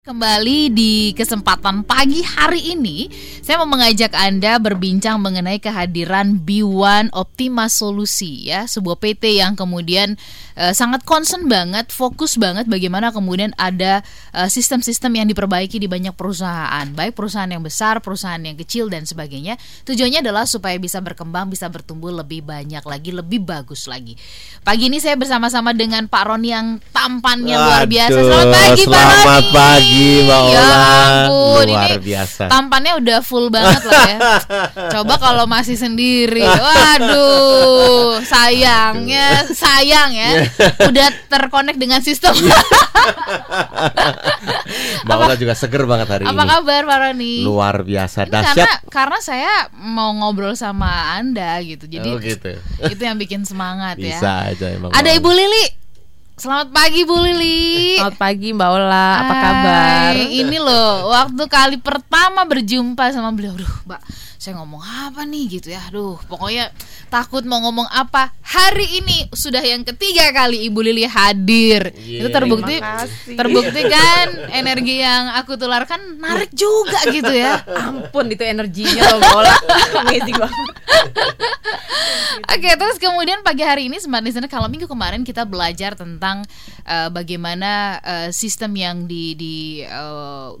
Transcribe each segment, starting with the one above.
Kembali di kesempatan pagi hari ini, saya mau mengajak Anda berbincang mengenai kehadiran B1 Optima Solusi ya, sebuah PT yang kemudian uh, sangat concern banget, fokus banget bagaimana kemudian ada uh, sistem-sistem yang diperbaiki di banyak perusahaan, baik perusahaan yang besar, perusahaan yang kecil dan sebagainya. Tujuannya adalah supaya bisa berkembang, bisa bertumbuh lebih banyak lagi, lebih bagus lagi. Pagi ini saya bersama-sama dengan Pak Roni yang tampannya Waduh, luar biasa. Selamat pagi Pak Roni. Selamat pagi pagi Mbak ya ampun, luar ini biasa. Tampannya udah full banget lah ya. Coba kalau masih sendiri, waduh, sayangnya, sayang ya, udah terkonek dengan sistem. Mbak Ola juga seger banget hari apa ini. Apa kabar Pak Roni? Luar biasa dahsyat. Karena karena saya mau ngobrol sama Anda gitu. Jadi oh, gitu. itu yang bikin semangat Bisa ya. Bisa aja emang. Ada Ibu Lili. Selamat pagi Bu Lili. Selamat pagi Mbak Ola. Apa kabar? Ini loh, waktu kali pertama berjumpa sama beliau, aduh, Mbak, saya ngomong apa nih gitu ya. Aduh, pokoknya takut mau ngomong apa. Hari ini sudah yang ketiga kali Ibu Lili hadir. Yeah, itu terbukti terbukti kan energi yang aku tularkan narik juga gitu ya. Ampun itu energinya loh Mbak Ola. Amazing banget. Oke, okay, terus kemudian pagi hari ini sempat di sana kalau minggu kemarin kita belajar tentang uh, bagaimana uh, sistem yang di, di uh,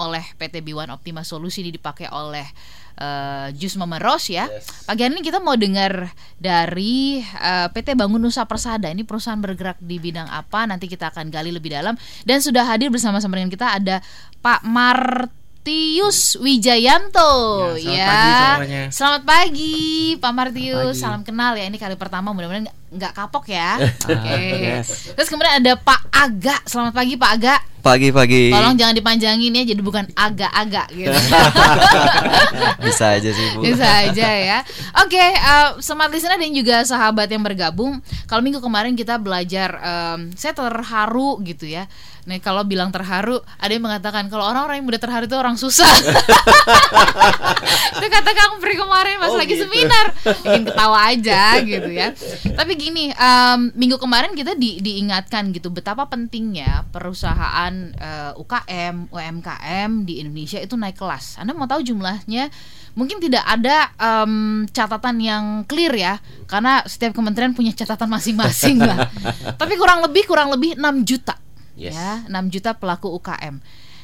oleh PT B1 Optima Solusi ini dipakai oleh uh, Jus Memeros ya. Yes. Pagi ini kita mau dengar dari uh, PT Bangun Nusa Persada. Ini perusahaan bergerak di bidang apa? Nanti kita akan gali lebih dalam. Dan sudah hadir bersama-sama dengan kita ada Pak Martius Wijayanto ya. Selamat ya. Pagi Selamat pagi Pak Martius. Pagi. Salam kenal ya. Ini kali pertama mudah-mudahan nggak kapok ya. Oke. Okay. yes. Terus kemudian ada Pak Aga. Selamat pagi Pak Aga. Pagi pagi. Tolong jangan dipanjangin ya jadi bukan agak-agak gitu. Bisa aja sih Bu. Bisa aja ya. Oke, okay, uh, eh, smart listener dan juga sahabat yang bergabung. Kalau minggu kemarin kita belajar um, saya terharu gitu ya. Nih kalau bilang terharu, ada yang mengatakan kalau orang-orang yang mudah terharu itu orang susah. itu kata Kang Pri kemarin pas oh, lagi gitu. seminar, bikin ketawa aja gitu ya. Tapi gini, um, minggu kemarin kita di, diingatkan gitu betapa pentingnya perusahaan uh, eh, UKM, UMKM di Indonesia itu naik kelas. Anda mau tahu jumlahnya? Mungkin tidak ada um, catatan yang clear ya, karena setiap kementerian punya catatan masing-masing lah. Tapi kurang lebih kurang lebih 6 juta. Yes. Ya, 6 juta pelaku UKM.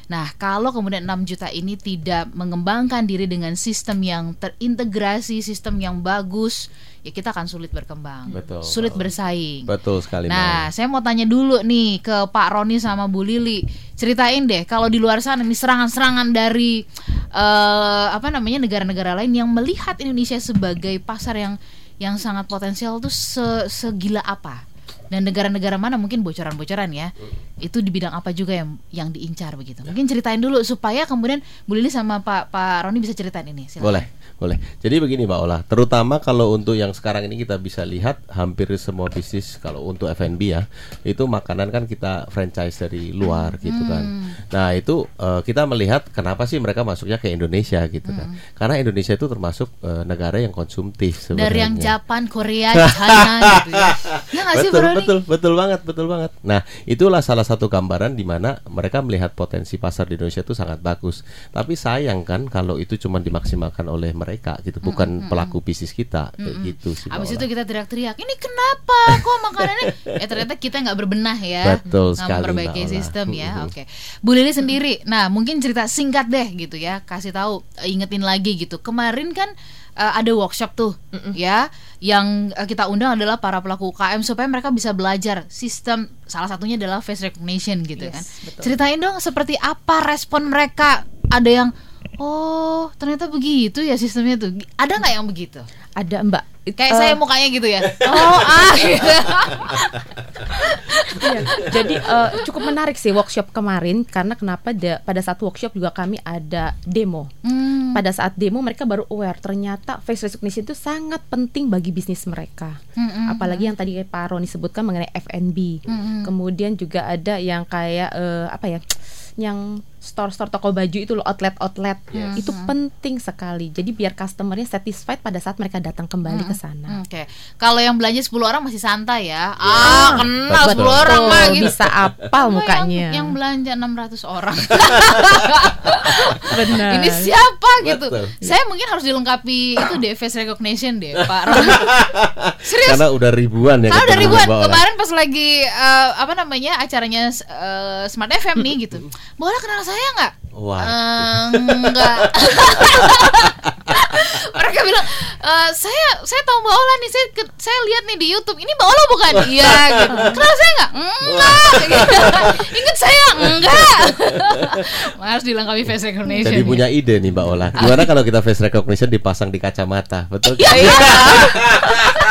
Nah, kalau kemudian 6 juta ini tidak mengembangkan diri dengan sistem yang terintegrasi, sistem yang bagus, ya kita akan sulit berkembang, betul, sulit bersaing. Betul sekali. Nah, Maya. saya mau tanya dulu nih ke Pak Roni sama Bu Lili, ceritain deh kalau di luar sana ini serangan-serangan dari uh, apa namanya negara-negara lain yang melihat Indonesia sebagai pasar yang yang sangat potensial tuh se segila apa? Dan negara-negara mana mungkin bocoran-bocoran ya. Itu di bidang apa juga yang yang diincar begitu. Mungkin ceritain dulu supaya kemudian Bu Lili sama Pak Pak Roni bisa ceritain ini. Silahkan. boleh boleh. Jadi begini Mbak Ola, terutama kalau untuk yang sekarang ini kita bisa lihat hampir semua bisnis kalau untuk F&B ya, itu makanan kan kita franchise dari luar gitu kan. Hmm. Nah, itu uh, kita melihat kenapa sih mereka masuknya ke Indonesia gitu kan. Hmm. Karena Indonesia itu termasuk uh, negara yang konsumtif sebenarnya. Dari yang Japan, Korea, China gitu ya. ya betul, sih, betul, betul banget, betul banget. Nah, itulah salah satu gambaran di mana mereka melihat potensi pasar di Indonesia itu sangat bagus. Tapi sayang kan kalau itu cuma dimaksimalkan oleh mereka mereka gitu bukan mm -hmm. pelaku bisnis kita kayak mm -hmm. gitu sih abis itu kita teriak-teriak ini kenapa kok makanannya ya ternyata kita nggak berbenah ya betul sekali memperbaiki sistem ya oke okay. Bu Lili sendiri nah mungkin cerita singkat deh gitu ya kasih tahu ingetin lagi gitu kemarin kan uh, ada workshop tuh mm -mm. ya yang uh, kita undang adalah para pelaku UKM supaya mereka bisa belajar sistem salah satunya adalah face recognition gitu yes, kan betul. ceritain dong seperti apa respon mereka ada yang Oh, ternyata begitu ya sistemnya tuh. Ada nggak yang begitu? Ada Mbak. Kayak uh, saya mukanya gitu ya. Oh, ah. Gitu. iya. Jadi uh, cukup menarik sih workshop kemarin karena kenapa da, pada saat workshop juga kami ada demo. Hmm. Pada saat demo mereka baru aware ternyata face recognition itu sangat penting bagi bisnis mereka. Hmm, hmm, Apalagi yang tadi Pak Roni sebutkan mengenai F&B. Hmm, hmm. Kemudian juga ada yang kayak uh, apa ya? Yang store-store toko baju itu loh outlet-outlet Yes. itu penting sekali. Jadi biar customernya satisfied pada saat mereka datang kembali ke sana. Oke, kalau yang belanja 10 orang masih santai ya. Ah, kenal Betul. 10 orang mah gitu. bisa apal mukanya. Yang, yang belanja 600 orang. Benar. Ini siapa gitu? Betul. Saya mungkin harus dilengkapi itu deh face recognition deh, Pak. Serius. Karena udah ribuan ya Karena udah ribuan kemarin pas lagi eh, apa namanya acaranya eh, Smart FM nih gitu. Boleh kenal saya nggak? Wah. Eh, enggak. Mereka bilang "Eh, saya saya tahu Mbak Ola nih saya saya lihat nih di YouTube ini Mbak Ola bukan? Iya gitu. Kenal saya nggak? Enggak. Gitu. Ingat saya enggak. Harus dilengkapi face recognition. Jadi ya. punya ide nih Mbak Ola. Gimana kalau kita face recognition dipasang di kacamata? Betul? Iya, iya. Kayaknya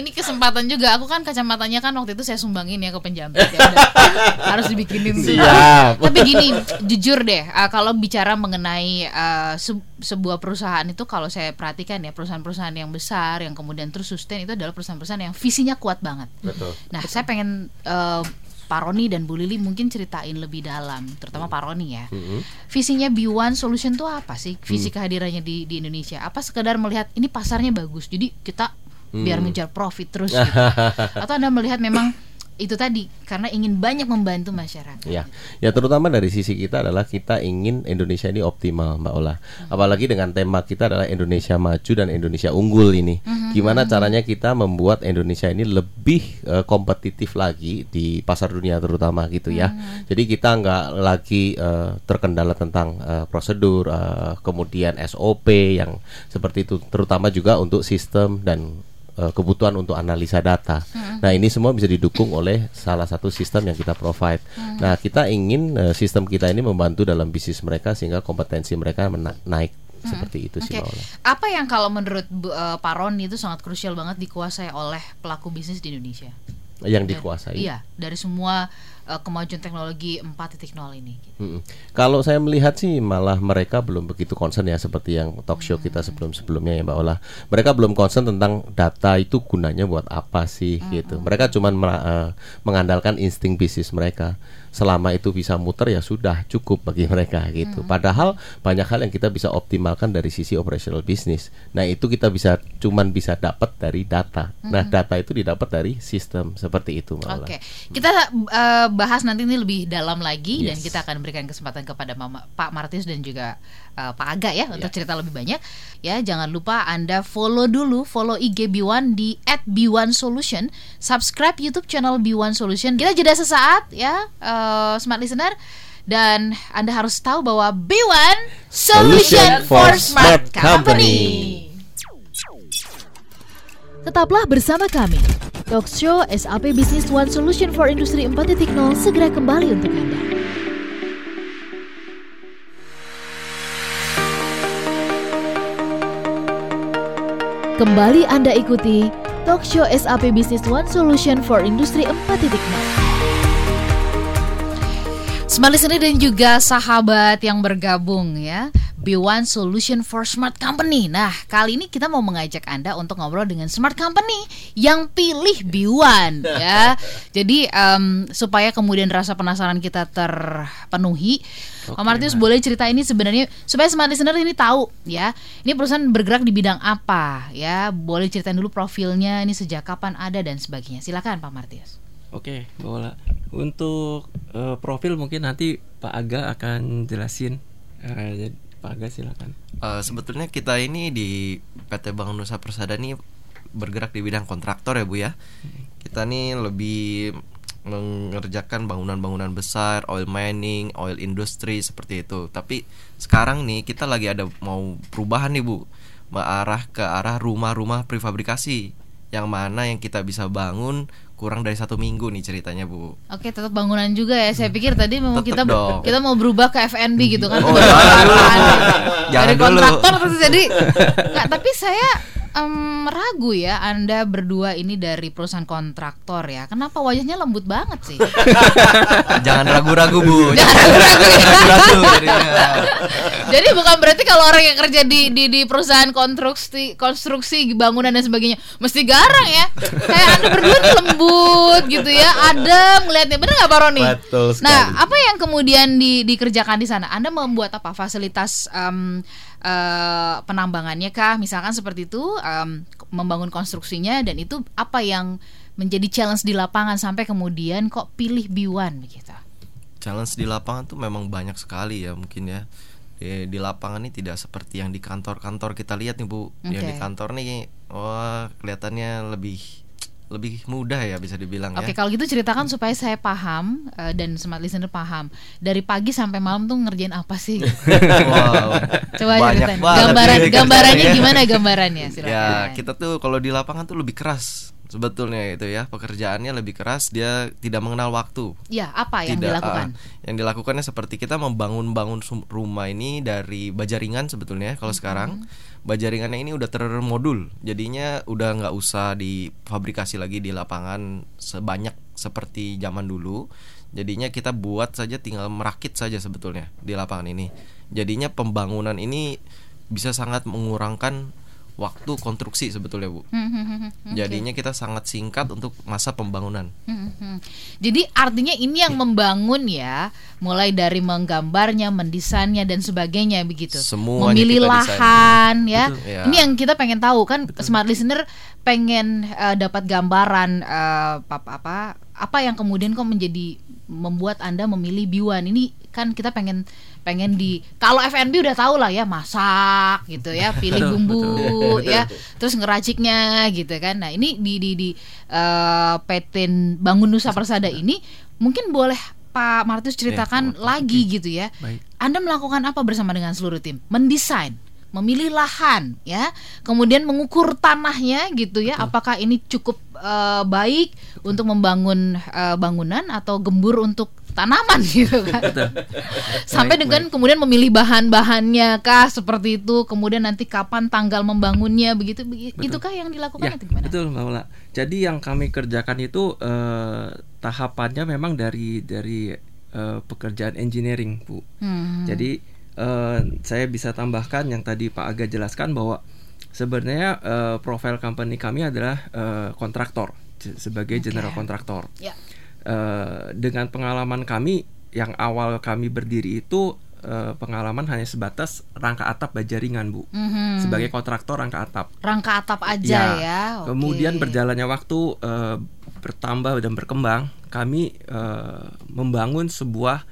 ini kesempatan juga. Aku kan kacamatanya kan waktu itu saya sumbangin ya ke penjamret ya. Harus dibikinin tuh. Siap. Tapi gini, jujur deh, uh, kalau bicara mengenai uh, se- sebuah perusahaan itu kalau saya perhatikan ya perusahaan-perusahaan yang besar yang kemudian terus sustain itu adalah perusahaan-perusahaan yang visinya kuat banget. Betul. Nah, saya pengen uh, Pak Roni dan Bu Lili mungkin ceritain lebih dalam, terutama Pak Roni ya. Mm-mm. Visinya B1 Solution itu apa sih? Visi kehadirannya di di Indonesia? Apa sekedar melihat ini pasarnya bagus, jadi kita biar ngejar profit terus gitu. Atau Anda melihat memang itu tadi karena ingin banyak membantu masyarakat. Ya, ya terutama dari sisi kita adalah kita ingin Indonesia ini optimal, Mbak Ola. Apalagi dengan tema kita adalah Indonesia maju dan Indonesia unggul ini. Gimana caranya kita membuat Indonesia ini lebih eh, kompetitif lagi di pasar dunia terutama gitu ya. Jadi kita nggak lagi eh, terkendala tentang eh, prosedur, eh, kemudian SOP yang seperti itu, terutama juga untuk sistem dan eh, kebutuhan untuk analisa data. Nah, ini semua bisa didukung oleh salah satu sistem yang kita provide. Nah, kita ingin eh, sistem kita ini membantu dalam bisnis mereka sehingga kompetensi mereka mena- naik seperti itu sih, Oke, Mbak Ola. apa yang kalau menurut eh, Pak Roni itu sangat krusial banget dikuasai oleh pelaku bisnis di Indonesia? Yang dikuasai. Iya, dari semua eh, kemajuan teknologi 4.0 ini. Mm-mm. Kalau saya melihat sih malah mereka belum begitu concern ya seperti yang talk show kita sebelum-sebelumnya ya Mbak Ola. Mereka belum concern tentang data itu gunanya buat apa sih gitu. Mereka cuman mera- eh, mengandalkan insting bisnis mereka. Selama itu bisa muter ya sudah cukup bagi mereka gitu. Padahal banyak hal yang kita bisa optimalkan dari sisi operational bisnis. Nah, itu kita bisa cuman bisa dapat dari data. Nah, data itu didapat dari sistem seperti itu. Oke, kita eh, bahas nanti ini lebih dalam lagi dan Yes. kita akan berikan kesempatan kepada Mama, Pak Martis dan juga eh, Pak Aga ya untuk cerita lebih banyak. Ya, jangan lupa Anda follow dulu, follow IG B1 di @b1solution, subscribe YouTube channel B1 Solution. Kita jeda sesaat ya, eh, smart listener. Dan Anda harus tahu bahwa B1 Solution for Smart Company. Tetaplah bersama kami. Talk Show SAP Business One Solution for Industri 4.0 segera kembali untuk Anda. Kembali Anda ikuti Talk Show SAP Business One Solution for Industri 4.0. Smart listener dan juga sahabat yang bergabung ya. B1 Solution for Smart Company. Nah kali ini kita mau mengajak Anda untuk ngobrol dengan Smart Company Yang pilih B1 ya. Jadi em, supaya kemudian rasa penasaran kita terpenuhi Pak Martius boleh cerita ini sebenarnya Supaya Smart listener ini tahu ya. Ini perusahaan bergerak di bidang apa ya. Boleh ceritain dulu profilnya Ini sejak kapan ada dan sebagainya. Silakan Pak Martius Oke, Bola. Untuk eh, profil mungkin nanti Pak Aga akan jelasin. Jadi Pak Aga silakan. Eh, sebetulnya kita ini di PT Bank Nusa Persada ini bergerak di bidang kontraktor ya Bu ya. Kita nih lebih mengerjakan bangunan-bangunan besar, oil mining, oil industry seperti itu. Tapi sekarang nih kita lagi ada mau perubahan nih Bu, mengarah ke arah rumah-rumah prefabrikasi yang mana yang kita bisa bangun kurang dari satu minggu nih ceritanya Bu. Oke, tetap bangunan juga ya. Saya pikir tadi mau kita dong. kita mau berubah ke FNB gitu kan. Oh, Dari jangan dulu. Jangan Dari kontraktor terus jadi Nggak, tapi saya em, ragu ya Anda berdua ini dari perusahaan kontraktor ya. Kenapa wajahnya lembut banget sih? Jangan ragu-ragu bu. Jangan ragu-ragu ya. Jadi bukan berarti kalau orang yang kerja di di, di perusahaan konstruksi konstruksi bangunan dan sebagainya mesti garang ya. Kayak Anda berdua nih lembut gitu ya. Adem ngelihatnya. Bener nggak Pak Roni? Betul sekali. Nah, apa yang kemudian di, dikerjakan di sana? Anda membuat apa? Fasilitas em, eh, penambangannya kah? Misalkan seperti itu, em, membangun konstruksinya dan itu apa yang menjadi challenge di lapangan sampai kemudian kok pilih B1 begitu? Challenge di lapangan tuh memang banyak sekali ya mungkin ya. Di, di lapangan ini tidak seperti yang di kantor-kantor kita lihat nih bu. Yang di kantor nih, wah kelihatannya lebih lebih mudah ya bisa dibilang Oke, ya. kalau gitu ceritakan supaya saya paham eh, dan smart listener paham. Dari pagi sampai malam tuh ngerjain apa sih? Wow, Coba banyak ceritain. banget Gambaran gambarannya gimana gambarannya? Silakan. Ya kita tuh kalau di lapangan tuh lebih keras sebetulnya itu ya pekerjaannya lebih keras dia tidak mengenal waktu. Ya, apa yang Tidak, dilakukan? ah, yang dilakukannya seperti kita membangun-bangun rumah ini dari baja ringan sebetulnya kalau sekarang baja ringannya ini udah termodul. Jadinya udah nggak usah difabrikasi lagi di lapangan sebanyak seperti zaman dulu. Jadinya kita buat saja tinggal merakit saja sebetulnya di lapangan ini. Jadinya pembangunan ini bisa sangat mengurangkan waktu konstruksi sebetulnya bu Hmm, hmm, hmm, hmm. Oke. jadinya kita sangat singkat untuk masa pembangunan Hmm, hmm. Jadi artinya ini yang membangun ya, mulai dari menggambarnya, mendesainnya dan sebagainya begitu. Semuanya Memilih lahan ya. Betul. Iya. Ini yang kita pengen tahu kan smart listener pengen eh, dapat gambaran eh, apa apa apa yang kemudian kok menjadi membuat Anda memilih biwan. Ini kan kita pengen pengen di kalau FNB udah tahu lah ya masak gitu ya, pilih bumbu ya, terus ngeraciknya gitu kan. Nah, ini di di di eh, PT Bangun Nusa Persada ini mungkin boleh Pak Martus ceritakan Ya, lagi gitu ya. Baik. Anda melakukan apa bersama dengan seluruh tim? Mendesain, memilih lahan, ya, kemudian mengukur tanahnya, gitu ya. Apakah ini cukup eh, baik untuk membangun eh, bangunan atau gembur untuk tanaman, gitu kan? Sampai Baik, dengan kemudian memilih bahan-bahannya kah seperti itu, kemudian nanti kapan tanggal membangunnya, begitu, begi- Betul. itukah yang dilakukan Ya, atau gimana? betul Mbak Ula. Jadi yang kami kerjakan itu eh, tahapannya memang dari dari eh, pekerjaan engineering, Bu. Hmm. Jadi eh, saya bisa tambahkan yang tadi Pak Aga jelaskan bahwa sebenarnya eh, profil company kami adalah eh, kontraktor se- sebagai Oke. general kontraktor. Ya. Eh, dengan pengalaman kami yang awal kami berdiri itu pengalaman hanya sebatas rangka atap baja ringan, Bu. Mhm. Sebagai kontraktor rangka atap. rangka atap aja ya. oke. Kemudian berjalannya waktu eh, bertambah dan berkembang, kami eh, membangun sebuah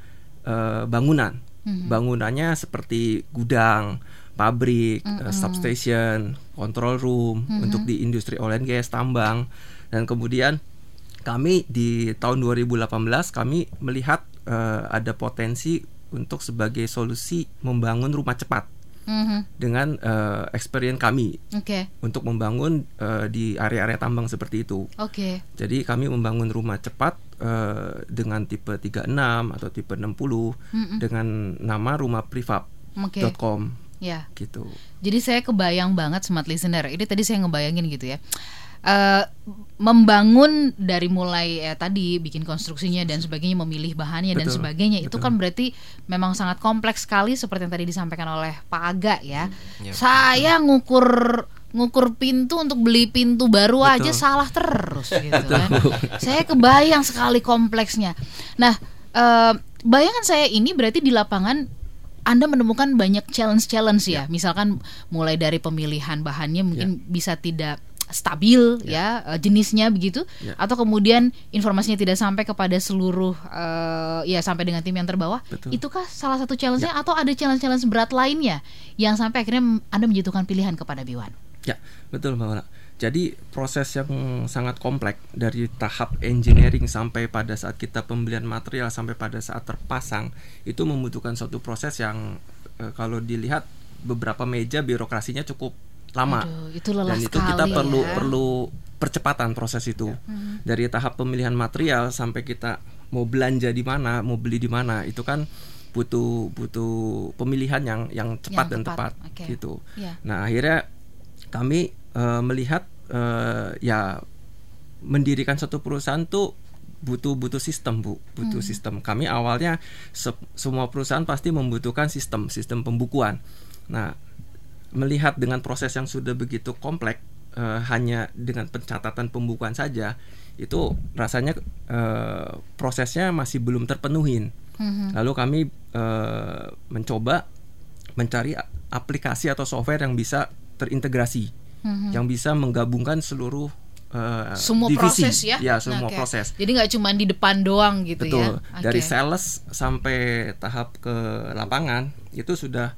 eh, bangunan. Mhm. Bangunannya seperti gudang, pabrik, eh, substation, control room Mhm. untuk di industri oil and gas, tambang, dan kemudian kami di tahun 2018 kami melihat eh, ada potensi untuk sebagai solusi membangun rumah cepat Mhm. dengan eh, experience kami Oke, untuk membangun eh, di area-area tambang seperti itu. oke. Jadi kami membangun rumah cepat eh, dengan tipe 36 atau tipe 60 Mm-mm. dengan nama rumah Oke. prefab.com Ya. gitu. Jadi saya kebayang banget smart listener. Ini tadi saya ngebayangin gitu ya. Eh, membangun dari mulai eh, tadi bikin konstruksinya dan sebagainya, memilih bahannya dan Betul, sebagainya itu betul. kan berarti memang sangat kompleks sekali seperti yang tadi disampaikan oleh Pak Aga ya. Ya. Saya ngukur ngukur pintu untuk beli pintu baru Betul. aja salah terus gitu kan. Saya kebayang sekali kompleksnya. Nah, eh, bayangan saya ini berarti di lapangan anda menemukan banyak challenge-challenge ya. Misalkan mulai dari pemilihan bahannya mungkin bisa tidak stabil ya, eh, jenisnya begitu Ya. atau kemudian informasinya tidak sampai kepada seluruh eh, ya sampai dengan tim yang terbawah. Betul. Itukah salah satu challenge-nya atau ada challenge-challenge berat lainnya yang sampai akhirnya Anda menjatuhkan pilihan kepada Biwan? Ya, betul Mbak Wana. Jadi proses yang sangat kompleks dari tahap engineering sampai pada saat kita pembelian material sampai pada saat terpasang itu membutuhkan suatu proses yang eh, kalau dilihat beberapa meja birokrasinya cukup lama. Aduh, itu lelah Dan itu kita perlu ya. perlu percepatan proses itu. Dari tahap pemilihan material sampai kita mau belanja di mana, mau beli di mana, itu kan butuh butuh pemilihan yang yang cepat Yang dan tepat, tepat oke. gitu. Ya. Nah, akhirnya kami uh, melihat uh, ya mendirikan satu perusahaan tuh butuh butuh sistem bu butuh hmm. sistem kami awalnya se semua perusahaan pasti membutuhkan sistem sistem pembukuan nah melihat dengan proses yang sudah begitu kompleks uh, hanya dengan pencatatan pembukuan saja itu rasanya uh, prosesnya masih belum terpenuhin hmm. lalu kami uh, mencoba mencari aplikasi atau software yang bisa terintegrasi hmm. yang bisa menggabungkan seluruh uh, semua divisi. proses ya, ya semua okay. proses. Jadi nggak cuma di depan doang gitu Betul. ya. Okay. Dari sales sampai tahap ke lapangan itu sudah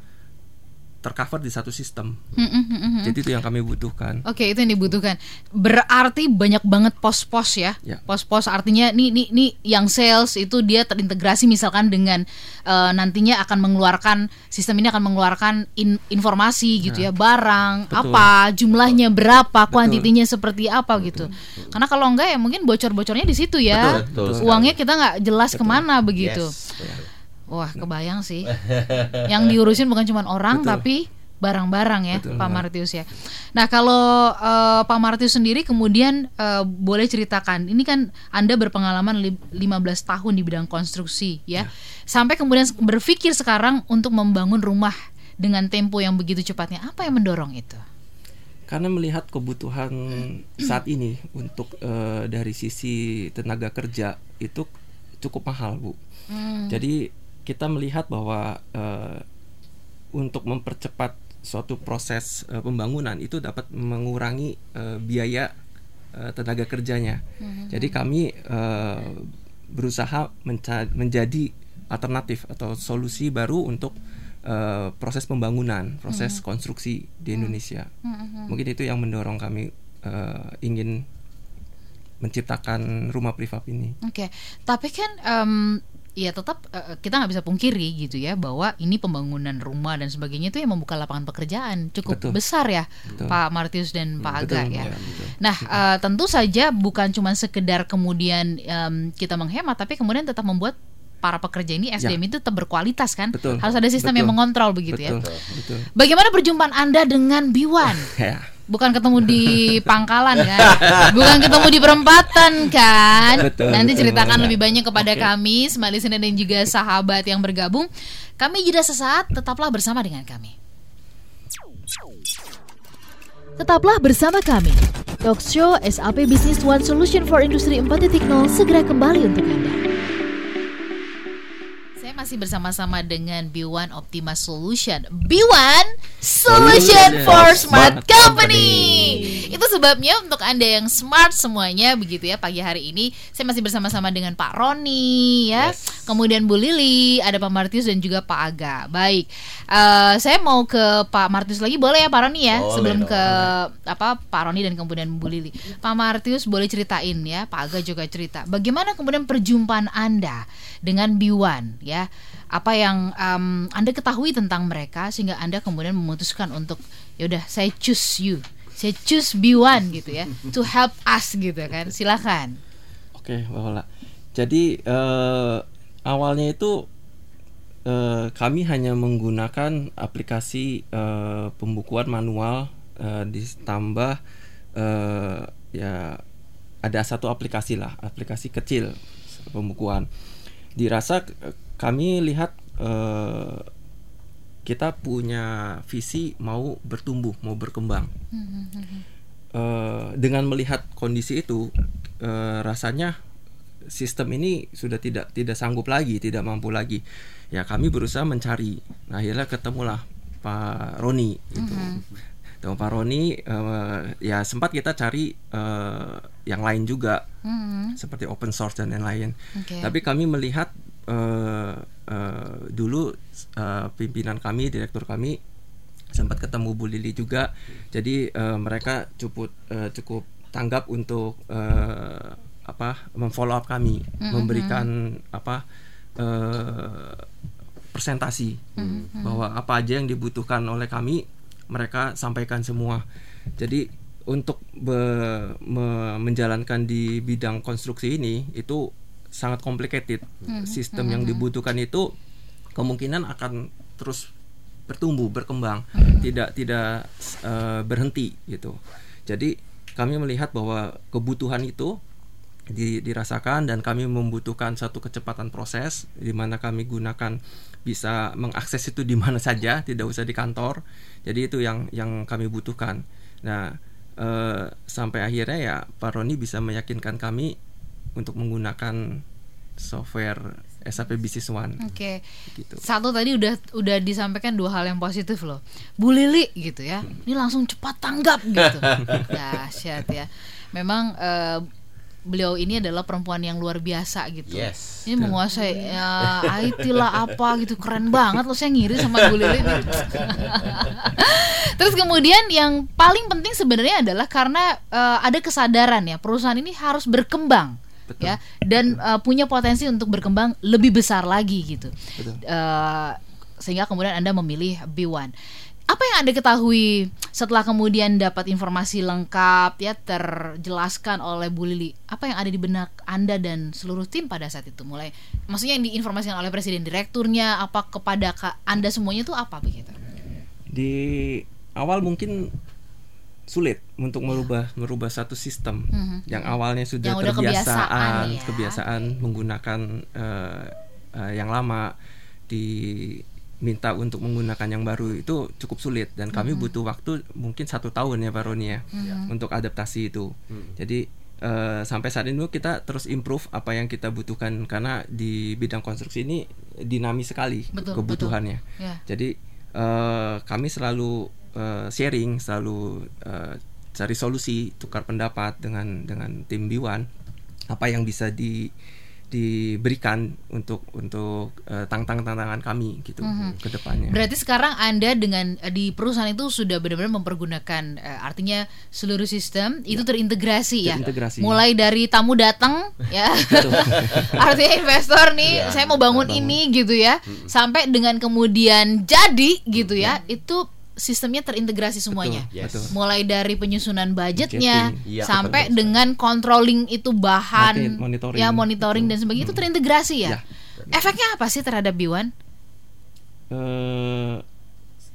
tercover di satu sistem. Mm -hmm. Jadi itu yang kami butuhkan. Oke, okay, itu yang dibutuhkan. Berarti banyak banget pos-pos ya. ya. Pos-pos artinya nih nih nih yang sales itu dia terintegrasi misalkan dengan uh, nantinya akan mengeluarkan sistem ini akan mengeluarkan in, informasi gitu ya, ya barang Betul. apa, jumlahnya berapa, kuantitinya seperti apa gitu. Karena kalau enggak ya mungkin bocor-bocornya di situ ya. Betul. Betul. Uangnya kita nggak jelas Betul. ke mana begitu. Yes. Wah, kebayang sih. yang diurusin bukan cuma orang Betul. tapi barang-barang ya, Betul. Pak Martius ya. Nah, kalau uh, Pak Martius sendiri kemudian uh, boleh ceritakan, ini kan Anda berpengalaman 15 tahun di bidang konstruksi ya. ya. Sampai kemudian berpikir sekarang untuk membangun rumah dengan tempo yang begitu cepatnya. Apa yang mendorong itu? Karena melihat kebutuhan saat ini untuk uh, dari sisi tenaga kerja itu cukup mahal, Bu. Hmm. Jadi kita melihat bahwa uh, untuk mempercepat suatu proses uh, pembangunan itu dapat mengurangi uh, biaya uh, tenaga kerjanya. Mm-hmm. Jadi kami uh, berusaha menjadi alternatif atau solusi baru untuk uh, proses pembangunan, proses mm-hmm. konstruksi di Indonesia. Mm-hmm. Mungkin itu yang mendorong kami uh, ingin menciptakan rumah prefab ini. Oke, okay. tapi kan um, ya tetap uh, kita nggak bisa pungkiri gitu ya bahwa ini pembangunan rumah dan sebagainya itu yang membuka lapangan pekerjaan cukup betul. besar ya betul. Pak Martius dan Pak betul, Aga ya. ya betul. Nah uh, tentu saja bukan cuma sekedar kemudian um, kita menghemat tapi kemudian tetap membuat para pekerja ini SDM ya. itu tetap berkualitas kan betul. harus ada sistem betul. yang mengontrol begitu ya. betul. ya. Betul. Bagaimana perjumpaan anda dengan Biwan? ya bukan ketemu di pangkalan kan? Bukan ketemu di perempatan kan? Betul, nanti betul, ceritakan betul. lebih banyak kepada okay. kami Smart Listener dan juga sahabat yang bergabung. Kami jeda sesaat tetaplah bersama dengan kami. Tetaplah bersama kami. Talk Show SAP Business One Solution for Industry 4.0 segera kembali untuk Anda masih bersama-sama dengan B1 Optima Solution. B1 Solution for Smart Company. Itu sebabnya untuk Anda yang smart semuanya begitu ya pagi hari ini saya masih bersama-sama dengan Pak Roni ya. Yes. Kemudian Bu Lili, ada Pak Martius dan juga Pak Aga. Baik. Uh, saya mau ke Pak Martius lagi boleh ya Pak Roni ya boleh sebelum dong. ke apa Pak Roni dan kemudian Bu Lili. Pak Martius boleh ceritain ya, Pak Aga juga cerita. Bagaimana kemudian perjumpaan Anda dengan B1 ya? Apa yang um, anda ketahui tentang mereka sehingga anda kemudian memutuskan untuk yaudah saya choose you. Saya choose B1 gitu ya. To help us gitu kan. Silakan. Oke okay, Wala jadi uh, awalnya itu uh, kami hanya menggunakan aplikasi uh, pembukuan manual uh, ditambah uh, ya ada satu aplikasi lah aplikasi kecil pembukuan. Dirasa kami lihat uh, kita punya visi mau bertumbuh, mau berkembang. Uh, dengan melihat kondisi itu, uh, rasanya sistem ini sudah tidak tidak sanggup lagi, tidak mampu lagi. Ya kami berusaha mencari. Nah, akhirnya ketemulah Pak Roni itu. Mm-hmm. Pak Roni, uh, ya sempat kita cari uh, yang lain juga, mm-hmm. seperti open source dan lain-lain. Okay. Tapi kami melihat uh, uh, dulu uh, pimpinan kami, direktur kami sempat ketemu Bu Lili juga. Jadi uh, mereka cukup uh, cukup tanggap untuk uh, apa memfollow up kami, mm-hmm. memberikan apa uh, presentasi mm-hmm. bahwa apa aja yang dibutuhkan oleh kami mereka sampaikan semua. Jadi untuk be, me, menjalankan di bidang konstruksi ini itu sangat complicated. Hmm. Sistem hmm. yang hmm. dibutuhkan itu kemungkinan akan terus bertumbuh, berkembang, hmm. tidak tidak uh, berhenti gitu. Jadi kami melihat bahwa kebutuhan itu di, dirasakan dan kami membutuhkan satu kecepatan proses di mana kami gunakan bisa mengakses itu di mana saja, tidak usah di kantor. Jadi itu yang yang kami butuhkan. Nah, eh, sampai akhirnya ya Pak Roni bisa meyakinkan kami untuk menggunakan software SAP Business One. Oke. Gitu. Satu tadi udah udah disampaikan dua hal yang positif loh. Bu Lili gitu ya. Ini langsung cepat tanggap gitu. Dahsyat ya. Memang eh, beliau ini adalah perempuan yang luar biasa gitu. Yes. Ini menguasai ya, IT lah apa gitu keren banget loh saya ngiri sama Bu Lili. Terus kemudian yang paling penting sebenarnya adalah karena eh, ada kesadaran ya perusahaan ini harus berkembang Betul. ya dan eh, punya potensi untuk berkembang lebih besar lagi gitu. Betul. Eh, sehingga kemudian Anda memilih B1. Apa yang Anda ketahui setelah kemudian dapat informasi lengkap ya terjelaskan oleh Bu Lili? Apa yang ada di benak Anda dan seluruh tim pada saat itu? Mulai maksudnya yang diinformasikan oleh presiden direkturnya apa kepada Anda semuanya itu apa begitu? Di awal mungkin sulit untuk merubah merubah satu sistem Mhm. yang awalnya sudah Yang udah kebiasaan terbiasaan ya. kebiasaan menggunakan eh, eh, yang lama diminta untuk menggunakan yang baru itu cukup sulit dan kami Mhm. butuh waktu mungkin satu tahun ya Pak Roni ya untuk adaptasi itu jadi eh, sampai saat ini kita terus improve apa yang kita butuhkan karena di bidang konstruksi ini dinamis sekali Betul, kebutuhannya betul. Ya. jadi eh, kami selalu eh, sharing, selalu eh, cari solusi, tukar pendapat dengan dengan tim Biwan apa yang bisa di diberikan untuk untuk eh, tantang-tantangan kami gitu ke depannya. Berarti sekarang Anda dengan di perusahaan itu sudah benar-benar mempergunakan eh, artinya seluruh sistem itu terintegrasi ya. Terintegrasi. Mulai dari tamu datang ya. artinya investor nih Iya, saya mau bangun ini gitu ya. Sampai dengan kemudian jadi gitu ya. Itu sistemnya terintegrasi semuanya. Yes. Betul. Mulai dari penyusunan budgetnya Budgeting. Iya, sampai betul. dengan controlling itu bahan Market monitoring. ya monitoring dan sebagainya itu terintegrasi ya. Ya. Efeknya apa sih terhadap Biwan? Eh,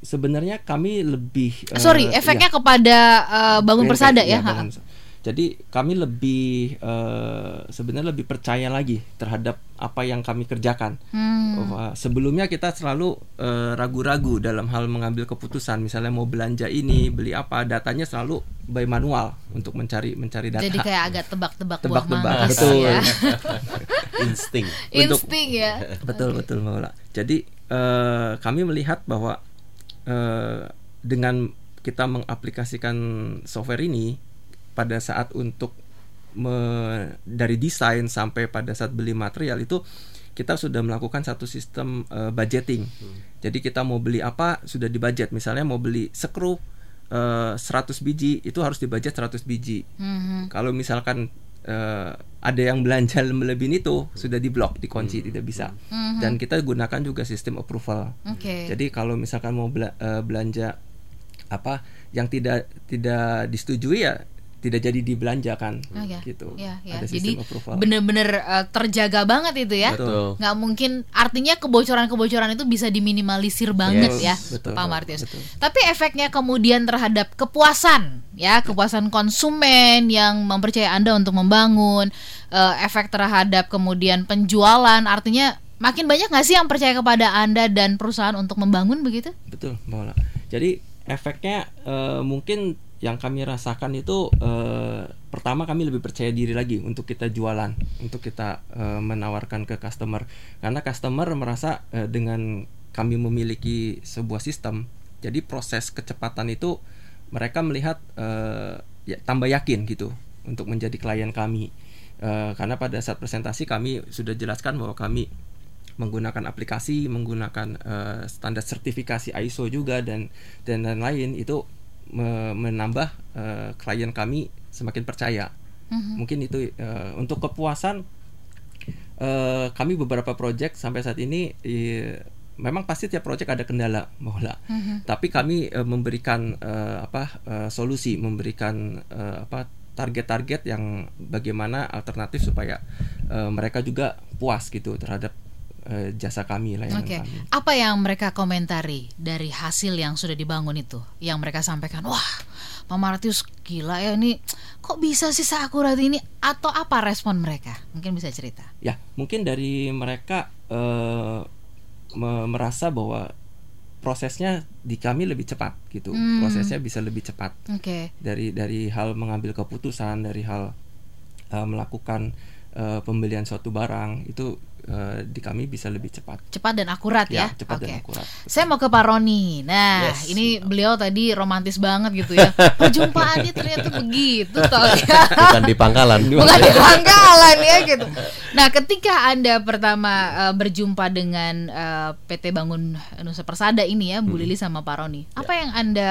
sebenarnya kami lebih eh, Sorry, iya. efeknya kepada uh, bangun BNP, persada iya, ya. Bangun. Jadi kami lebih eh, sebenarnya lebih percaya lagi terhadap apa yang kami kerjakan. Hmm. Sebelumnya kita selalu eh, ragu-ragu dalam hal mengambil keputusan. Misalnya mau belanja ini, beli apa, datanya selalu by manual untuk mencari mencari data. Jadi kayak agak tebak-tebak buah Tebak-tebak, betul. ya. Insting. Untuk- Insting ya. betul betul Mbak. Jadi eh, kami melihat bahwa eh, dengan kita mengaplikasikan software ini pada saat untuk me- dari desain sampai pada saat beli material itu kita sudah melakukan satu sistem eh, budgeting. Jadi kita mau beli apa sudah dibudget. Misalnya mau beli skru eh, 100 biji itu harus dibudget 100 biji. Mhm. Kalau misalkan eh, ada yang belanja melebihin itu sudah diblok, dikunci tidak bisa. Mhm. Dan kita gunakan juga sistem approval. Oke. Jadi kalau misalkan mau bela- eh, belanja apa yang tidak tidak disetujui ya tidak jadi dibelanjakan Oh, ya. gitu. Ya, ya. Ada Jadi bener-bener uh, terjaga banget itu ya. Betul. Nggak mungkin artinya kebocoran-kebocoran itu bisa diminimalisir banget Yes, ya, betul. Pak Martius. Betul. Tapi efeknya kemudian terhadap kepuasan ya, kepuasan konsumen yang mempercayai Anda untuk membangun, uh, efek terhadap kemudian penjualan, artinya makin banyak nggak sih yang percaya kepada Anda dan perusahaan untuk membangun begitu? Betul, Mbak. Jadi efeknya eh, mungkin yang kami rasakan itu eh, pertama kami lebih percaya diri lagi untuk kita jualan, untuk kita eh, menawarkan ke customer. Karena customer merasa eh, dengan kami memiliki sebuah sistem, jadi proses kecepatan itu mereka melihat eh, ya, tambah yakin gitu untuk menjadi klien kami. Eh, karena pada saat presentasi kami sudah jelaskan bahwa kami menggunakan aplikasi, menggunakan eh, standar sertifikasi ISO juga dan dan lain-lain itu menambah eh, klien kami semakin percaya. Mungkin itu eh, untuk kepuasan eh, kami beberapa project sampai saat ini eh, memang pasti tiap project ada kendala, Mola. Tapi kami eh, memberikan eh, apa eh, solusi, memberikan eh, apa target-target yang bagaimana alternatif supaya eh, mereka juga puas gitu terhadap eh, jasa kami layanan Oke, kami. apa yang mereka komentari dari hasil yang sudah dibangun itu? Yang mereka sampaikan, wah, Pak Martius gila ya ini kok bisa sih seakurat ini atau apa respon mereka? Mungkin bisa cerita. Ya, mungkin dari mereka uh, me merasa bahwa prosesnya di kami lebih cepat gitu. Hmm. Prosesnya bisa lebih cepat. Okay. Dari dari hal mengambil keputusan, dari hal uh, melakukan uh, pembelian suatu barang itu uh, di kami bisa lebih cepat. Cepat dan akurat ya. ya cepat okay. dan akurat. Betul. Saya mau ke Pak Roni. Nah, yes. ini beliau tadi romantis banget gitu ya. Perjumpaannya ternyata begitu toh ya. Bukan di pangkalan. Bukan di pangkalan ya gitu. Nah, ketika Anda pertama uh, berjumpa dengan uh, eh, PT Bangun Nusa Persada ini ya, Bu hmm. Lili sama Pak Roni. Apa ya. yang Anda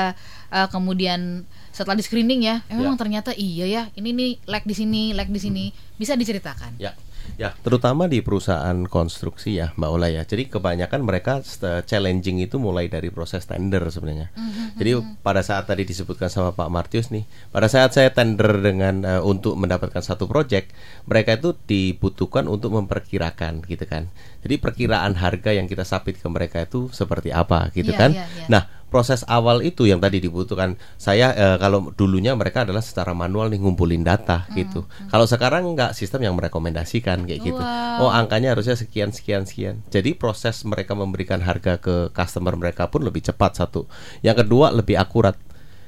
uh, kemudian setelah di screening ya, emang ya. ternyata iya ya, ini nih lag di sini, lag di sini. Hmm. Bisa diceritakan? Ya. Ya, terutama di perusahaan konstruksi ya, Mbak Ola ya. Jadi kebanyakan mereka challenging itu mulai dari proses tender sebenarnya. Mm-hmm. Jadi pada saat tadi disebutkan sama Pak Martius nih, pada saat saya tender dengan uh, untuk mendapatkan satu project, mereka itu dibutuhkan untuk memperkirakan gitu kan. Jadi perkiraan harga yang kita submit ke mereka itu seperti apa gitu yeah, kan. Yeah, yeah. Nah, proses awal itu yang tadi dibutuhkan. Saya e, kalau dulunya mereka adalah secara manual nih ngumpulin data hmm. gitu. Hmm. Kalau sekarang nggak sistem yang merekomendasikan kayak gitu. Wow. Oh angkanya harusnya sekian sekian sekian. Jadi proses mereka memberikan harga ke customer mereka pun lebih cepat satu. Yang kedua lebih akurat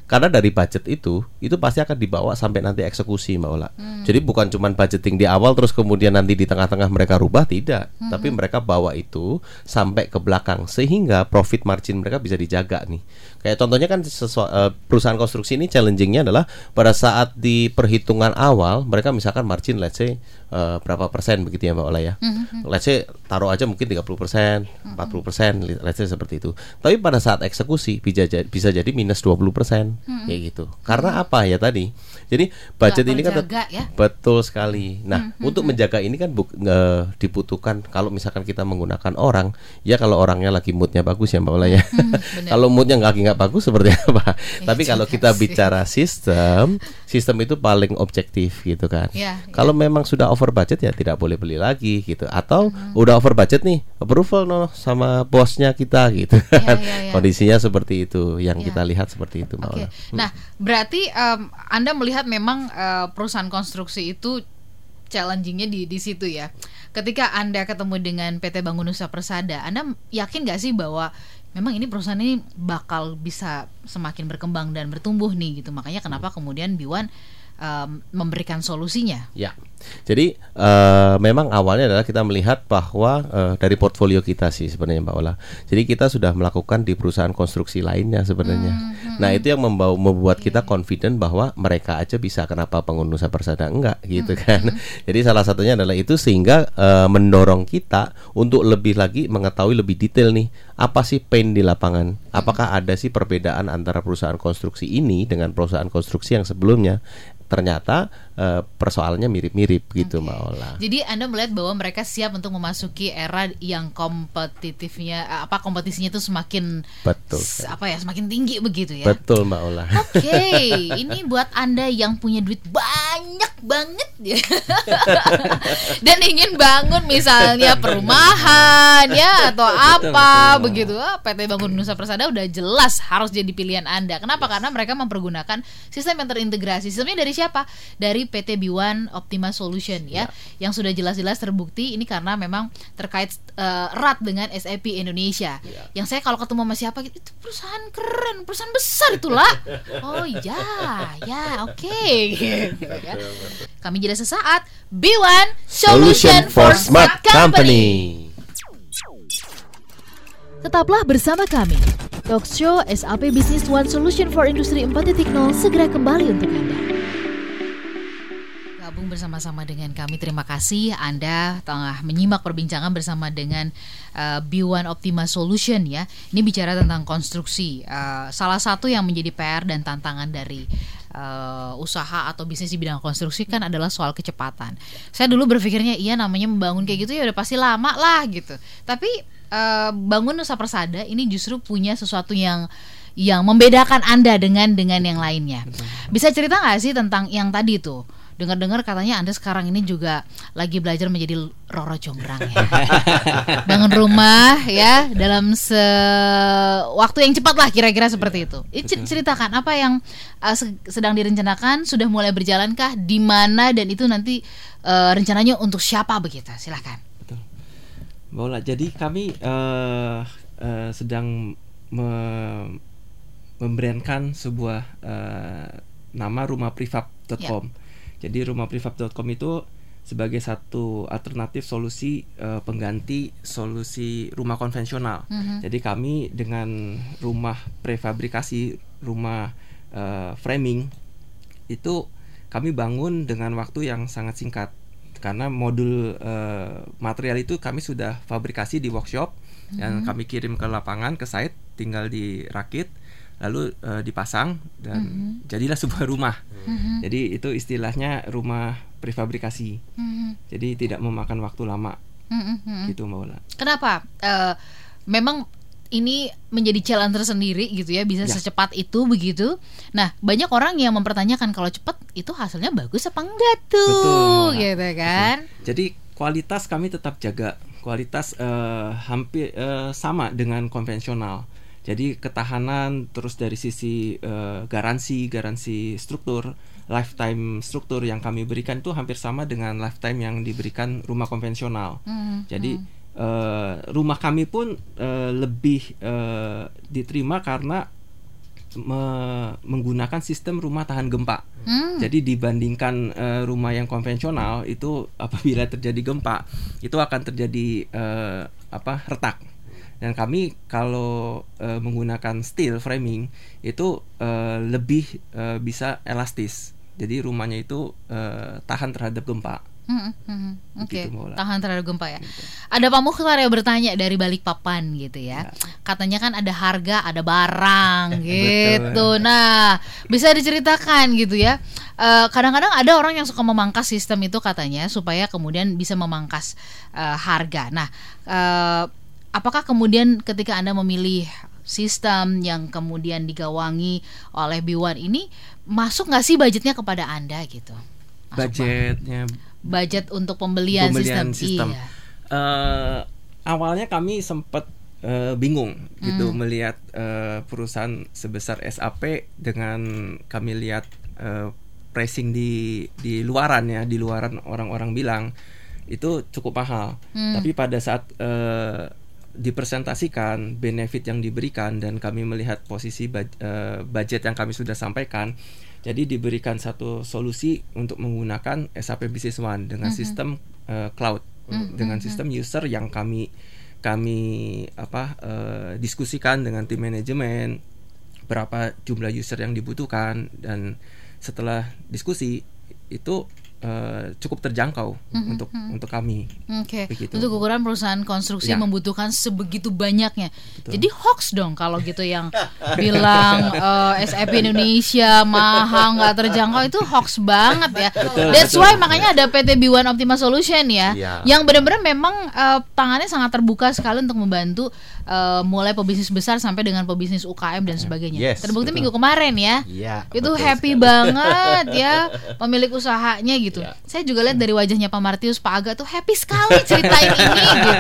karena dari budget itu itu pasti akan dibawa sampai nanti eksekusi Mbak Ola. Hmm. Jadi bukan cuma budgeting di awal terus kemudian nanti di tengah-tengah mereka rubah tidak, hmm. tapi mereka bawa itu sampai ke belakang sehingga profit margin mereka bisa dijaga nih. Kayak contohnya kan uh, perusahaan konstruksi ini challengingnya adalah pada saat di perhitungan awal mereka misalkan margin let's say uh, berapa persen begitu ya Mbak Ola ya. Mm-hmm. Let's say taruh aja mungkin 30 persen, 40 persen, let's say seperti itu. Tapi pada saat eksekusi bisa jadi bisa jadi minus 20 persen mm-hmm. kayak gitu. Karena mm-hmm. apa ya tadi? Jadi budget ini kan ya? betul sekali. Nah mm-hmm. untuk menjaga ini kan buk, uh, dibutuhkan kalau misalkan kita menggunakan orang, ya kalau orangnya lagi moodnya bagus ya Mbak Ola ya. Mm, kalau moodnya nggak nggak bagus seperti apa? Ya, Tapi kalau kita sih. bicara sistem, sistem itu paling objektif gitu kan. Ya, kalau ya. memang sudah over budget ya tidak boleh beli lagi gitu atau hmm. udah over budget nih approval no sama bosnya kita gitu ya, ya, ya. kondisinya seperti itu yang ya. kita lihat seperti itu okay. hmm. nah berarti um, anda melihat memang uh, perusahaan konstruksi itu challengingnya di di situ ya ketika anda ketemu dengan PT Bangun Nusa Persada anda yakin gak sih bahwa memang ini perusahaan ini bakal bisa semakin berkembang dan bertumbuh nih gitu. Makanya kenapa kemudian Biwan um, memberikan solusinya. Ya, jadi uh, memang awalnya adalah kita melihat bahwa uh, dari portfolio kita sih sebenarnya Mbak Ola. Jadi kita sudah melakukan di perusahaan konstruksi lainnya sebenarnya. Hmm, hmm. Nah itu yang membawa membuat okay. kita confident bahwa mereka aja bisa. Kenapa pengunusan persada enggak gitu hmm, kan? Hmm. Jadi salah satunya adalah itu sehingga uh, mendorong kita untuk lebih lagi mengetahui lebih detail nih apa sih pain di lapangan. Apakah ada sih perbedaan antara perusahaan konstruksi ini dengan perusahaan konstruksi yang sebelumnya? Ternyata uh, persoalannya mirip-mirip gitu okay. Mbak Ola. Jadi Anda melihat bahwa mereka siap untuk memasuki era yang kompetitifnya eh, apa kompetisinya itu semakin betul apa ya semakin tinggi begitu ya. Betul Mbak Ola. Oke, okay. ini buat Anda yang punya duit banyak banget ya. Dan ingin bangun misalnya perumahan ya atau apa begitu. Ah, PT Bangun Nusa Persada udah jelas harus jadi pilihan Anda. Kenapa? Yes. Karena mereka mempergunakan sistem yang terintegrasi. Sistemnya dari siapa? Dari PT B1 Optima Solution ya, ya. yang sudah jelas-jelas terbukti ini karena memang terkait uh, erat dengan SAP Indonesia. Ya. Yang saya kalau ketemu sama siapa gitu, itu perusahaan keren, perusahaan besar itulah. oh ya, ya oke. Okay. Ya. Kami jeda sesaat. B1 Solution, for Smart Company. Tetaplah bersama kami. Talkshow SAP Business One Solution for Industry 4.0 segera kembali untuk Anda bergabung bersama-sama dengan kami. Terima kasih Anda tengah menyimak perbincangan bersama dengan uh, B1 Optima Solution ya. Ini bicara tentang konstruksi. Uh, salah satu yang menjadi PR dan tantangan dari uh, usaha atau bisnis di bidang konstruksi kan adalah soal kecepatan. Saya dulu berpikirnya iya namanya membangun kayak gitu ya udah pasti lama lah gitu. Tapi uh, bangun Nusa Persada ini justru punya sesuatu yang yang membedakan Anda dengan dengan yang lainnya. Bisa cerita nggak sih tentang yang tadi tuh dengar-dengar katanya Anda sekarang ini juga lagi belajar menjadi Roro Jonggrang ya. Bangun rumah ya dalam se waktu yang cepat lah kira-kira seperti itu. Ceritakan apa yang uh, se- sedang direncanakan, sudah mulai berjalankah, di mana dan itu nanti uh, rencananya untuk siapa begitu? Silahkan. Betul. Bola. Jadi kami eh, eh, sedang me- membrandkan sebuah eh, nama rumahprefab.com. Jadi rumahprefab.com itu sebagai satu alternatif solusi eh, pengganti solusi rumah konvensional. Jadi kami dengan rumah prefabrikasi, rumah eh, framing itu kami bangun dengan waktu yang sangat singkat. Karena modul eh, material itu kami sudah fabrikasi di workshop yang kami kirim ke lapangan ke site tinggal dirakit lalu eh, dipasang dan jadilah sebuah rumah jadi itu istilahnya rumah prefabrikasi Mhm. jadi tidak memakan waktu lama Mhm, mhm. gitu mbak Ola Kenapa? Eh, memang ini menjadi jalan tersendiri gitu ya, bisa Ya. secepat itu begitu. Nah, banyak orang yang mempertanyakan kalau cepat itu hasilnya bagus apa enggak tuh, Betul, gitu kan? Jadi kualitas kami tetap jaga. Kualitas eh, hampir eh, sama dengan konvensional. Jadi ketahanan terus dari sisi eh, garansi, garansi struktur, lifetime struktur yang kami berikan itu hampir sama dengan lifetime yang diberikan rumah konvensional. Mhm, Jadi eh, rumah kami pun eh, lebih eh, diterima karena me- menggunakan sistem rumah tahan gempa. Hmm. Jadi dibandingkan eh, rumah yang konvensional itu apabila terjadi gempa itu akan terjadi eh, apa retak. Dan kami kalau eh, menggunakan steel framing itu eh, lebih eh, bisa elastis. Jadi rumahnya itu eh, tahan terhadap gempa. Mhm, mhm. Oke, Begitu, Mbak Ola. tahan terhadap gempa ya. Ada Pak Mukhtar yang bertanya dari balik papan gitu ya. Katanya kan ada harga, ada barang gitu. Nah, bisa diceritakan gitu ya. Kadang-kadang ada orang yang suka memangkas sistem itu katanya supaya kemudian bisa memangkas eh, harga. Nah, eh, apakah kemudian ketika anda memilih sistem yang kemudian digawangi oleh B1 ini masuk nggak sih budgetnya kepada anda gitu? Masuk. Budgetnya budget untuk pembelian, pembelian sistem. Iya. Eh, awalnya kami sempat eh, bingung gitu Hmm. melihat eh, perusahaan sebesar SAP dengan kami lihat eh, pricing di di luaran ya di luaran orang-orang bilang itu cukup mahal. Hmm. Tapi pada saat eh, dipresentasikan benefit yang diberikan dan kami melihat posisi eh, budget yang kami sudah sampaikan, jadi diberikan satu solusi untuk menggunakan SAP Business One dengan sistem eh, cloud, dengan sistem user yang kami kami apa eh, diskusikan dengan tim manajemen berapa jumlah user yang dibutuhkan dan setelah diskusi itu eh, cukup terjangkau untuk untuk kami. Oke, Begitu. untuk ukuran perusahaan konstruksi Ya. membutuhkan sebegitu banyaknya. Jadi hoax dong kalau gitu yang bilang eh, SAP Indonesia mahal nggak terjangkau itu hoax banget ya. That's why makanya ada PT B1 Optima Solution ya, Iya. yang benar-benar memang eh, tangannya sangat terbuka sekali untuk membantu eh, mulai pebisnis besar sampai dengan pebisnis UKM dan sebagainya. Yes, Terbukti betul. minggu kemarin ya. Iya, itu happy sekali. banget ya pemilik usahanya gitu. Iya. Saya juga lihat dari wajahnya Pak Martius, Pak Aga tuh happy sekali ceritain ini gitu.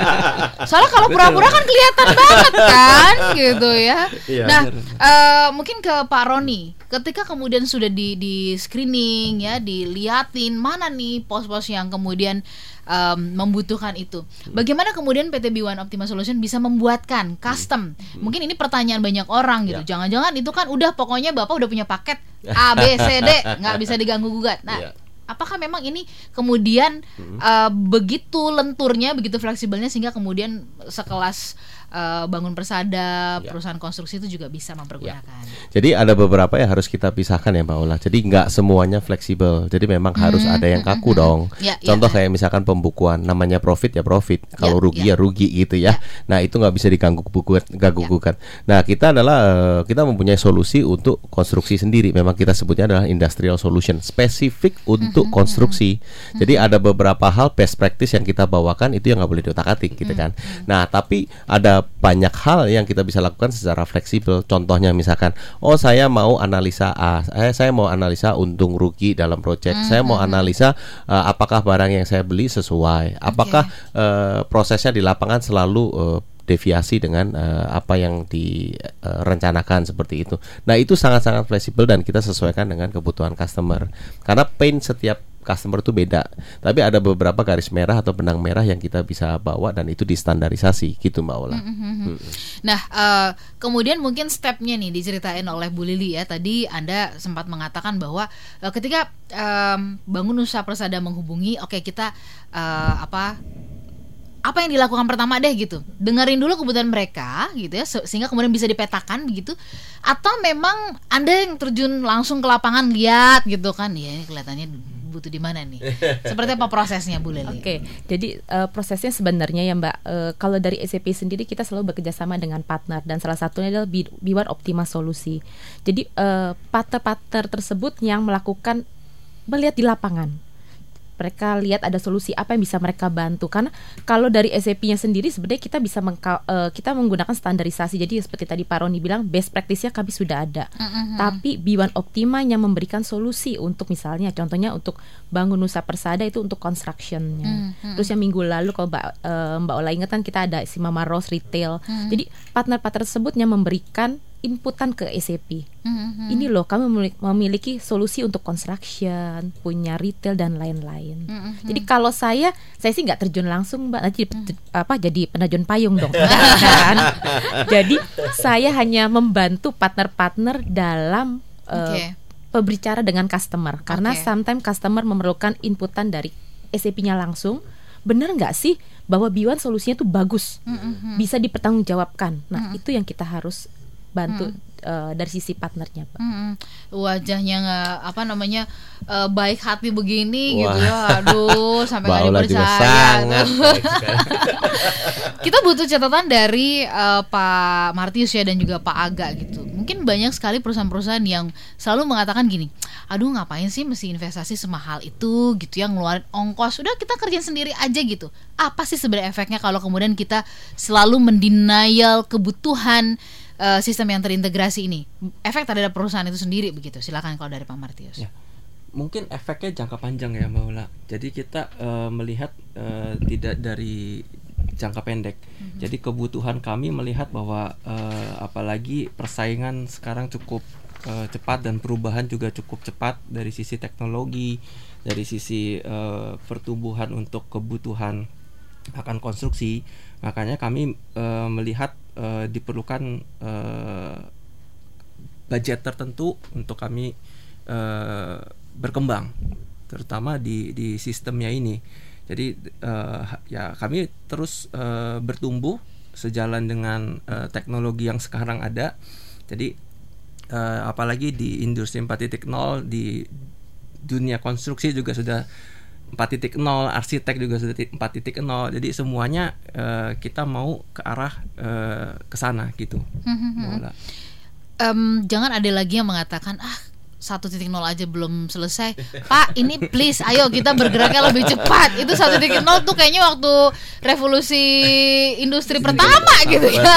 Soalnya kalau pura-pura kan kelihatan banget kan gitu ya. Iya. Nah, eh, mungkin ke Pak Roni, ketika kemudian sudah di di screening ya, diliatin mana nih pos-pos yang kemudian em, membutuhkan itu. Bagaimana kemudian PT B1 Optima Solution bisa membuatkan custom? Mungkin ini pertanyaan banyak orang gitu. Ya. Jangan-jangan itu kan udah pokoknya Bapak udah punya paket A B C D nggak bisa diganggu gugat. Nah, Ya. apakah memang ini kemudian eh, begitu lenturnya, begitu fleksibelnya sehingga kemudian sekelas eh, bangun persada, Ya. perusahaan konstruksi itu juga bisa mempergunakan. Jadi ada beberapa yang harus kita pisahkan ya Mbak Ola. Jadi nggak semuanya fleksibel. Jadi memang harus Hmm, ada yang kaku dong. Ya, ya. Contoh kayak misalkan pembukuan, namanya profit ya profit. Kalau Ya, rugi ya. ya rugi gitu ya. Nah itu nggak bisa diganggu gugat, ganggu Ya. gugat. Nah kita adalah eh, kita mempunyai solusi untuk konstruksi sendiri. Memang kita sebutnya adalah industrial solution spesifik untuk konstruksi. Jadi ada beberapa hal best practice yang kita bawakan itu yang nggak boleh diotak atik gitu kan. Nah tapi ada ada banyak hal yang kita bisa lakukan secara fleksibel. Contohnya misalkan, oh saya mau analisa A, eh, saya mau analisa untung rugi dalam project, saya mau analisa uh, apakah barang yang saya beli sesuai, apakah uh, prosesnya di lapangan selalu uh, deviasi dengan uh, apa yang direncanakan uh, seperti itu. Nah, itu sangat-sangat fleksibel dan kita sesuaikan dengan kebutuhan customer. Karena pain setiap customer itu beda. Tapi ada beberapa garis merah atau benang merah yang kita bisa bawa dan itu distandarisasi gitu Mbak Ola. Mm -hmm. Nah, uh, kemudian mungkin stepnya nih diceritain oleh Bu Lili ya. Tadi Anda sempat mengatakan bahwa uh, ketika um, Bangun Usaha Persada menghubungi, oke okay, kita uh, apa apa yang dilakukan pertama deh gitu dengerin dulu kebutuhan mereka gitu ya sehingga kemudian bisa dipetakan begitu atau memang anda yang terjun langsung ke lapangan lihat gitu kan ya ini kelihatannya butuh di mana nih? Seperti apa prosesnya Bu Leli? Oke okay, jadi uh, prosesnya sebenarnya ya Mbak uh, kalau dari SAP sendiri kita selalu bekerja sama dengan partner dan salah satunya adalah Biwan Optima Solusi. Jadi uh, partner-partner tersebut yang melakukan melihat di lapangan mereka lihat ada solusi apa yang bisa mereka bantu karena kalau dari SAP-nya sendiri sebenarnya kita bisa mengka, uh, kita menggunakan standarisasi jadi seperti tadi Pak Roni bilang best practice-nya kami sudah ada uh-huh. tapi B1 Optima yang memberikan solusi untuk misalnya contohnya untuk bangun Nusa Persada itu untuk construction-nya uh-huh. terus yang minggu lalu kalau Mbak uh, Mbak Ola ingat kan kita ada si Mama Rose retail uh-huh. jadi partner-partner tersebut yang memberikan inputan ke SAP. Mm-hmm. Ini loh kami memiliki solusi untuk construction, punya retail dan lain-lain. Mm-hmm. Jadi kalau saya, saya sih nggak terjun langsung, mbak, nanti mm-hmm. apa jadi penerjun payung dong, kan? jadi saya hanya membantu partner-partner dalam okay. uh, berbicara dengan customer, karena okay. sometimes customer memerlukan inputan dari SAP-nya langsung. Benar nggak sih bahwa Biwan solusinya tuh bagus, mm-hmm. bisa dipertanggungjawabkan. Nah mm-hmm. itu yang kita harus bantu hmm. Uh, dari sisi partnernya pak. Hmm. Wajahnya nggak apa namanya uh, baik hati begini Wah. gitu ya, aduh sampai nggak dipercaya. Kita butuh catatan dari uh, Pak Martius ya dan juga Pak Aga gitu. Mungkin banyak sekali perusahaan-perusahaan yang selalu mengatakan gini, aduh ngapain sih mesti investasi semahal itu gitu yang ngeluarin ongkos, udah kita kerjain sendiri aja gitu. Apa sih sebenarnya efeknya kalau kemudian kita selalu mendenial kebutuhan uh, sistem yang terintegrasi ini. Efek terhadap perusahaan itu sendiri begitu. Silakan kalau dari Pak Martius. Ya. mungkin efeknya jangka panjang ya Mbak Ula. Jadi kita uh, melihat uh, tidak dari jangka pendek. Mm-hmm. jadi kebutuhan kami melihat bahwa uh, apalagi persaingan sekarang cukup uh, cepat dan perubahan juga cukup cepat dari sisi teknologi dari sisi uh, pertumbuhan untuk kebutuhan akan konstruksi. Makanya kami uh, melihat uh, diperlukan uh, budget tertentu untuk kami uh, berkembang terutama di di sistemnya ini. Jadi uh, ya kami terus uh, bertumbuh sejalan dengan uh, teknologi yang sekarang ada. Jadi uh, apalagi di industri 4.0 di dunia konstruksi juga sudah 4.0 arsitek juga sudah 4.0 jadi semuanya uh, kita mau ke arah uh, ke sana gitu um, jangan ada lagi yang mengatakan ah satu titik nol aja belum selesai. Pak ini please ayo kita bergeraknya lebih cepat. Itu satu titik nol tuh kayaknya waktu revolusi industri pertama gitu ya.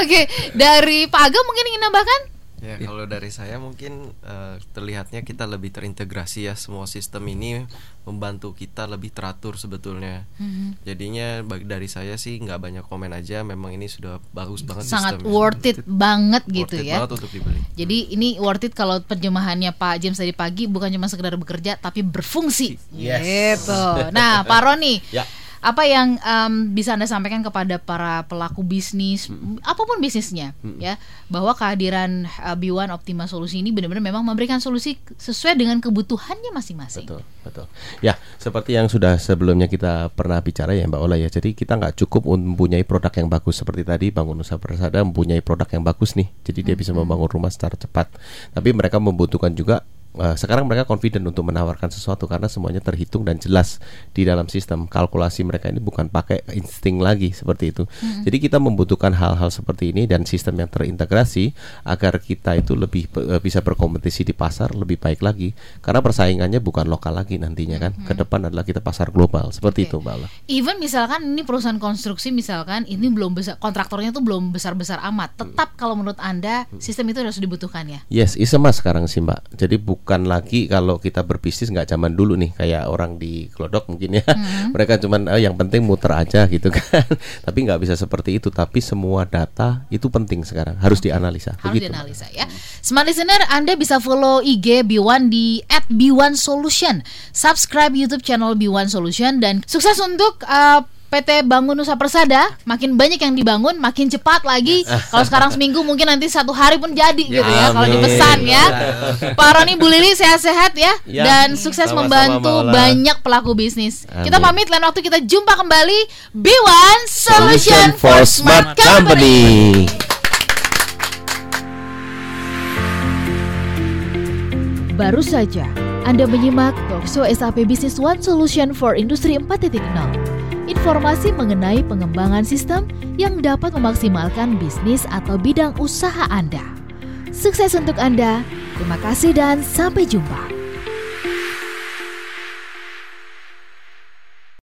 Oke dari Pak Aga mungkin ingin nambahkan Ya, ya, kalau dari saya mungkin uh, terlihatnya kita lebih terintegrasi ya semua sistem ini membantu kita lebih teratur sebetulnya. Mm-hmm. Jadinya bagi dari saya sih nggak banyak komen aja, memang ini sudah bagus banget. Sangat sistemnya. worth it banget worth gitu it ya. Banget untuk dibeli. Jadi hmm. ini worth it kalau terjemahannya Pak James tadi pagi bukan cuma sekedar bekerja tapi berfungsi. Yes. Gitu. Nah, Pak Roni. ya apa yang um, bisa anda sampaikan kepada para pelaku bisnis hmm. apa pun bisnisnya hmm. ya bahwa kehadiran uh, B1 Optima Solusi ini benar-benar memang memberikan solusi sesuai dengan kebutuhannya masing-masing. Betul, betul. Ya, seperti yang sudah sebelumnya kita pernah bicara ya Mbak Ola ya. Jadi kita nggak cukup mempunyai produk yang bagus seperti tadi Bangun Usaha Persada mempunyai produk yang bagus nih. Jadi dia bisa hmm. membangun rumah secara cepat. Tapi mereka membutuhkan juga uh, sekarang mereka confident untuk menawarkan sesuatu karena semuanya terhitung dan jelas di dalam sistem kalkulasi mereka ini bukan pakai insting lagi seperti itu. Hmm. Jadi kita membutuhkan hal-hal seperti ini dan sistem yang terintegrasi agar kita itu lebih uh, bisa berkompetisi di pasar lebih baik lagi karena persaingannya bukan lokal lagi nantinya kan. Hmm. Ke depan adalah kita pasar global seperti okay. itu Mbak Even misalkan ini perusahaan konstruksi misalkan ini belum besar kontraktornya tuh belum besar-besar amat. Tetap hmm. kalau menurut Anda sistem itu harus dibutuhkan ya? Yes, isema sekarang sih Mbak. Jadi bukan lagi kalau kita berbisnis nggak zaman dulu nih kayak orang di Klodok mungkin ya. Hmm. Mereka cuman oh, yang penting muter aja gitu kan. tapi nggak bisa seperti itu. Tapi semua data itu penting sekarang harus okay. dianalisa. Harus Begitu. dianalisa ya. Smart listener, Anda bisa follow IG B1 di @b1solution. Subscribe YouTube channel B1 Solution dan sukses untuk uh, PT Bangun Nusa Persada makin banyak yang dibangun makin cepat lagi. Kalau sekarang seminggu mungkin nanti satu hari pun jadi ya, gitu ya kalau dipesan ya. Pak Roni Bu Lili sehat-sehat ya, ya. dan sukses sama, membantu sama banyak pelaku bisnis. Amin. kita pamit lain waktu kita jumpa kembali. B1 Solution, for Smart Company. Baru saja Anda menyimak Talkshow SAP Business One Solution for Industri 4.0 informasi mengenai pengembangan sistem yang dapat memaksimalkan bisnis atau bidang usaha Anda. Sukses untuk Anda. Terima kasih dan sampai jumpa.